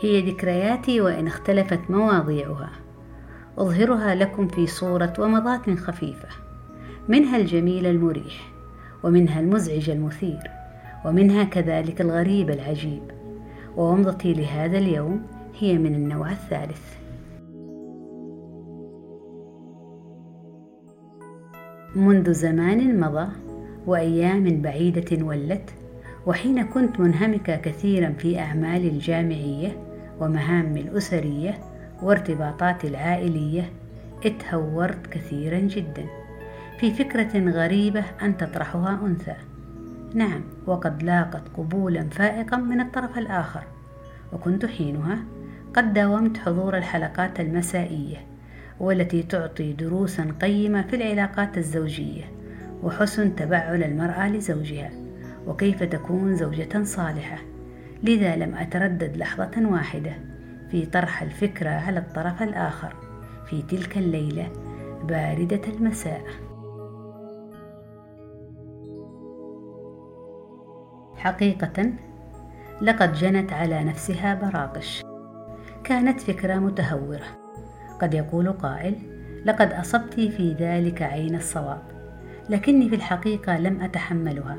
هي ذكرياتي وإن اختلفت مواضيعها. أظهرها لكم في صورة ومضات خفيفة. منها الجميل المريح ومنها المزعج المثير ومنها كذلك الغريب العجيب. وومضتي لهذا اليوم هي من النوع الثالث. منذ زمان مضى وأيام بعيدة ولت وحين كنت منهمكة كثيرا في اعمالي الجامعية ومهامي الأسرية وارتباطاتي العائلية اتهورت كثيرا جدا. في فكرة غريبة أن تطرحها أنثى. نعم وقد لاقت قبولا فائقا من الطرف الآخر. وكنت حينها قد داومت حضور الحلقات المسائية والتي تعطي دروسا قيمة في العلاقات الزوجية وحسن تبعل المرأة لزوجها وكيف تكون زوجة صالحة. لذا لم أتردد لحظة واحدة في طرح الفكرة على الطرف الآخر في تلك الليلة باردة المساء. حقيقة لقد جنت على نفسها براقش. كانت فكرة متهورة. قد يقول قائل لقد أصبت في ذلك عين الصواب لكني في الحقيقة لم أتحملها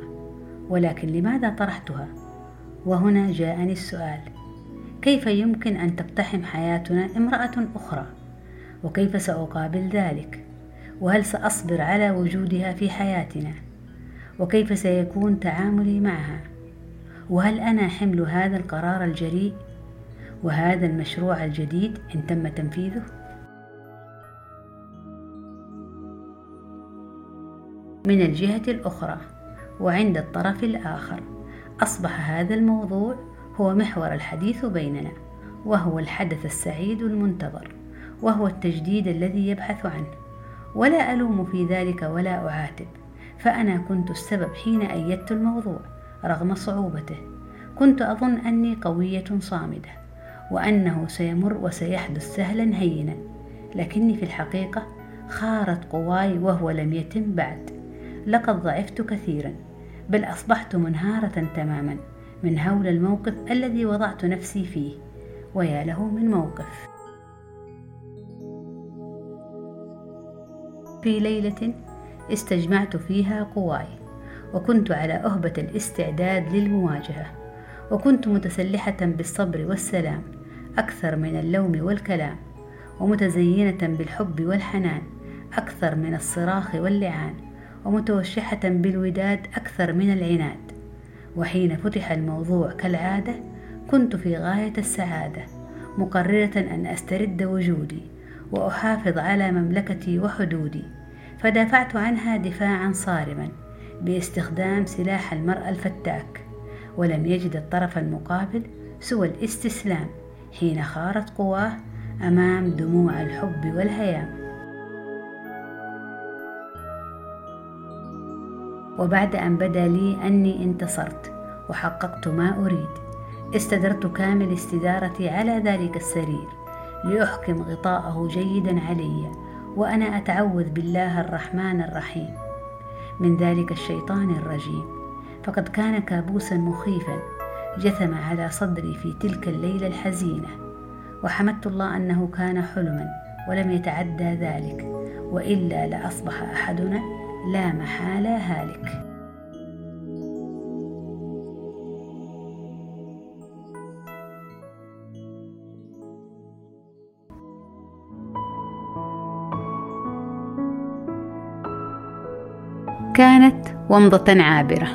ولكن لماذا طرحتها؟ وهنا جاءني السؤال. كيف يمكن أن تقتحم حياتنا امرأة أخرى؟ وكيف سأقابل ذلك؟ وهل سأصبر على وجودها في حياتنا؟ وكيف سيكون تعاملي معها؟ وهل أنا حمل هذا القرار الجريء؟ وهذا المشروع الجديد إن تم تنفيذه؟ من الجهة الأخرى وعند الطرف الآخر. أصبح هذا الموضوع هو محور الحديث بيننا وهو الحدث السعيد المنتظر وهو التجديد الذي يبحث عنه. ولا ألوم في ذلك ولا أعاتب فأنا كنت السبب حين أيدت الموضوع رغم صعوبته. كنت أظن أني قوية صامدة وأنه سيمر وسيحدث سهلا هينا لكني في الحقيقة خارت قواي وهو لم يتم بعد. لقد ضعفت كثيرا. بل أصبحت منهارة تماما من هول الموقف الذي وضعت نفسي فيه ويا له من موقف. في ليلة استجمعت فيها قواي وكنت على أهبة الاستعداد للمواجهة وكنت متسلحة بالصبر والسلام أكثر من اللوم والكلام ومتزينة بالحب والحنان أكثر من الصراخ واللعان. ومتوشحة بالوداد أكثر من العناد. وحين فتح الموضوع كالعادة كنت في غاية السعادة مقررة أن أسترد وجودي وأحافظ على مملكتي وحدودي. فدافعت عنها دفاعا صارما باستخدام سلاح المرأة الفتاك. ولم يجد الطرف المقابل سوى الاستسلام حين خارت قواه أمام دموع الحب والهيام. وبعد أن بدا لي أني انتصرت وحققت ما أريد. استدرت كامل استدارتي على ذلك السرير لأحكم غطاءه جيدا علي وأنا أتعوذ بالله الرحمن الرحيم. من ذلك الشيطان الرجيم. فقد كان كابوسا مخيفا جثم على صدري في تلك الليلة الحزينة. وحمدت الله أنه كان حلما ولم يتعدى ذلك وإلا لأصبح أحدنا لا محاله هالك. كانت ومضة عابرة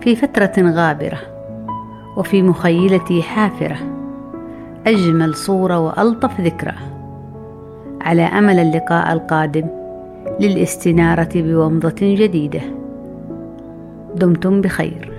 في فترة غابرة وفي مخيلتي حافرة أجمل صورة وألطف ذكرى. على أمل اللقاء القادم للاستنارة بومضة جديدة. دمتم بخير.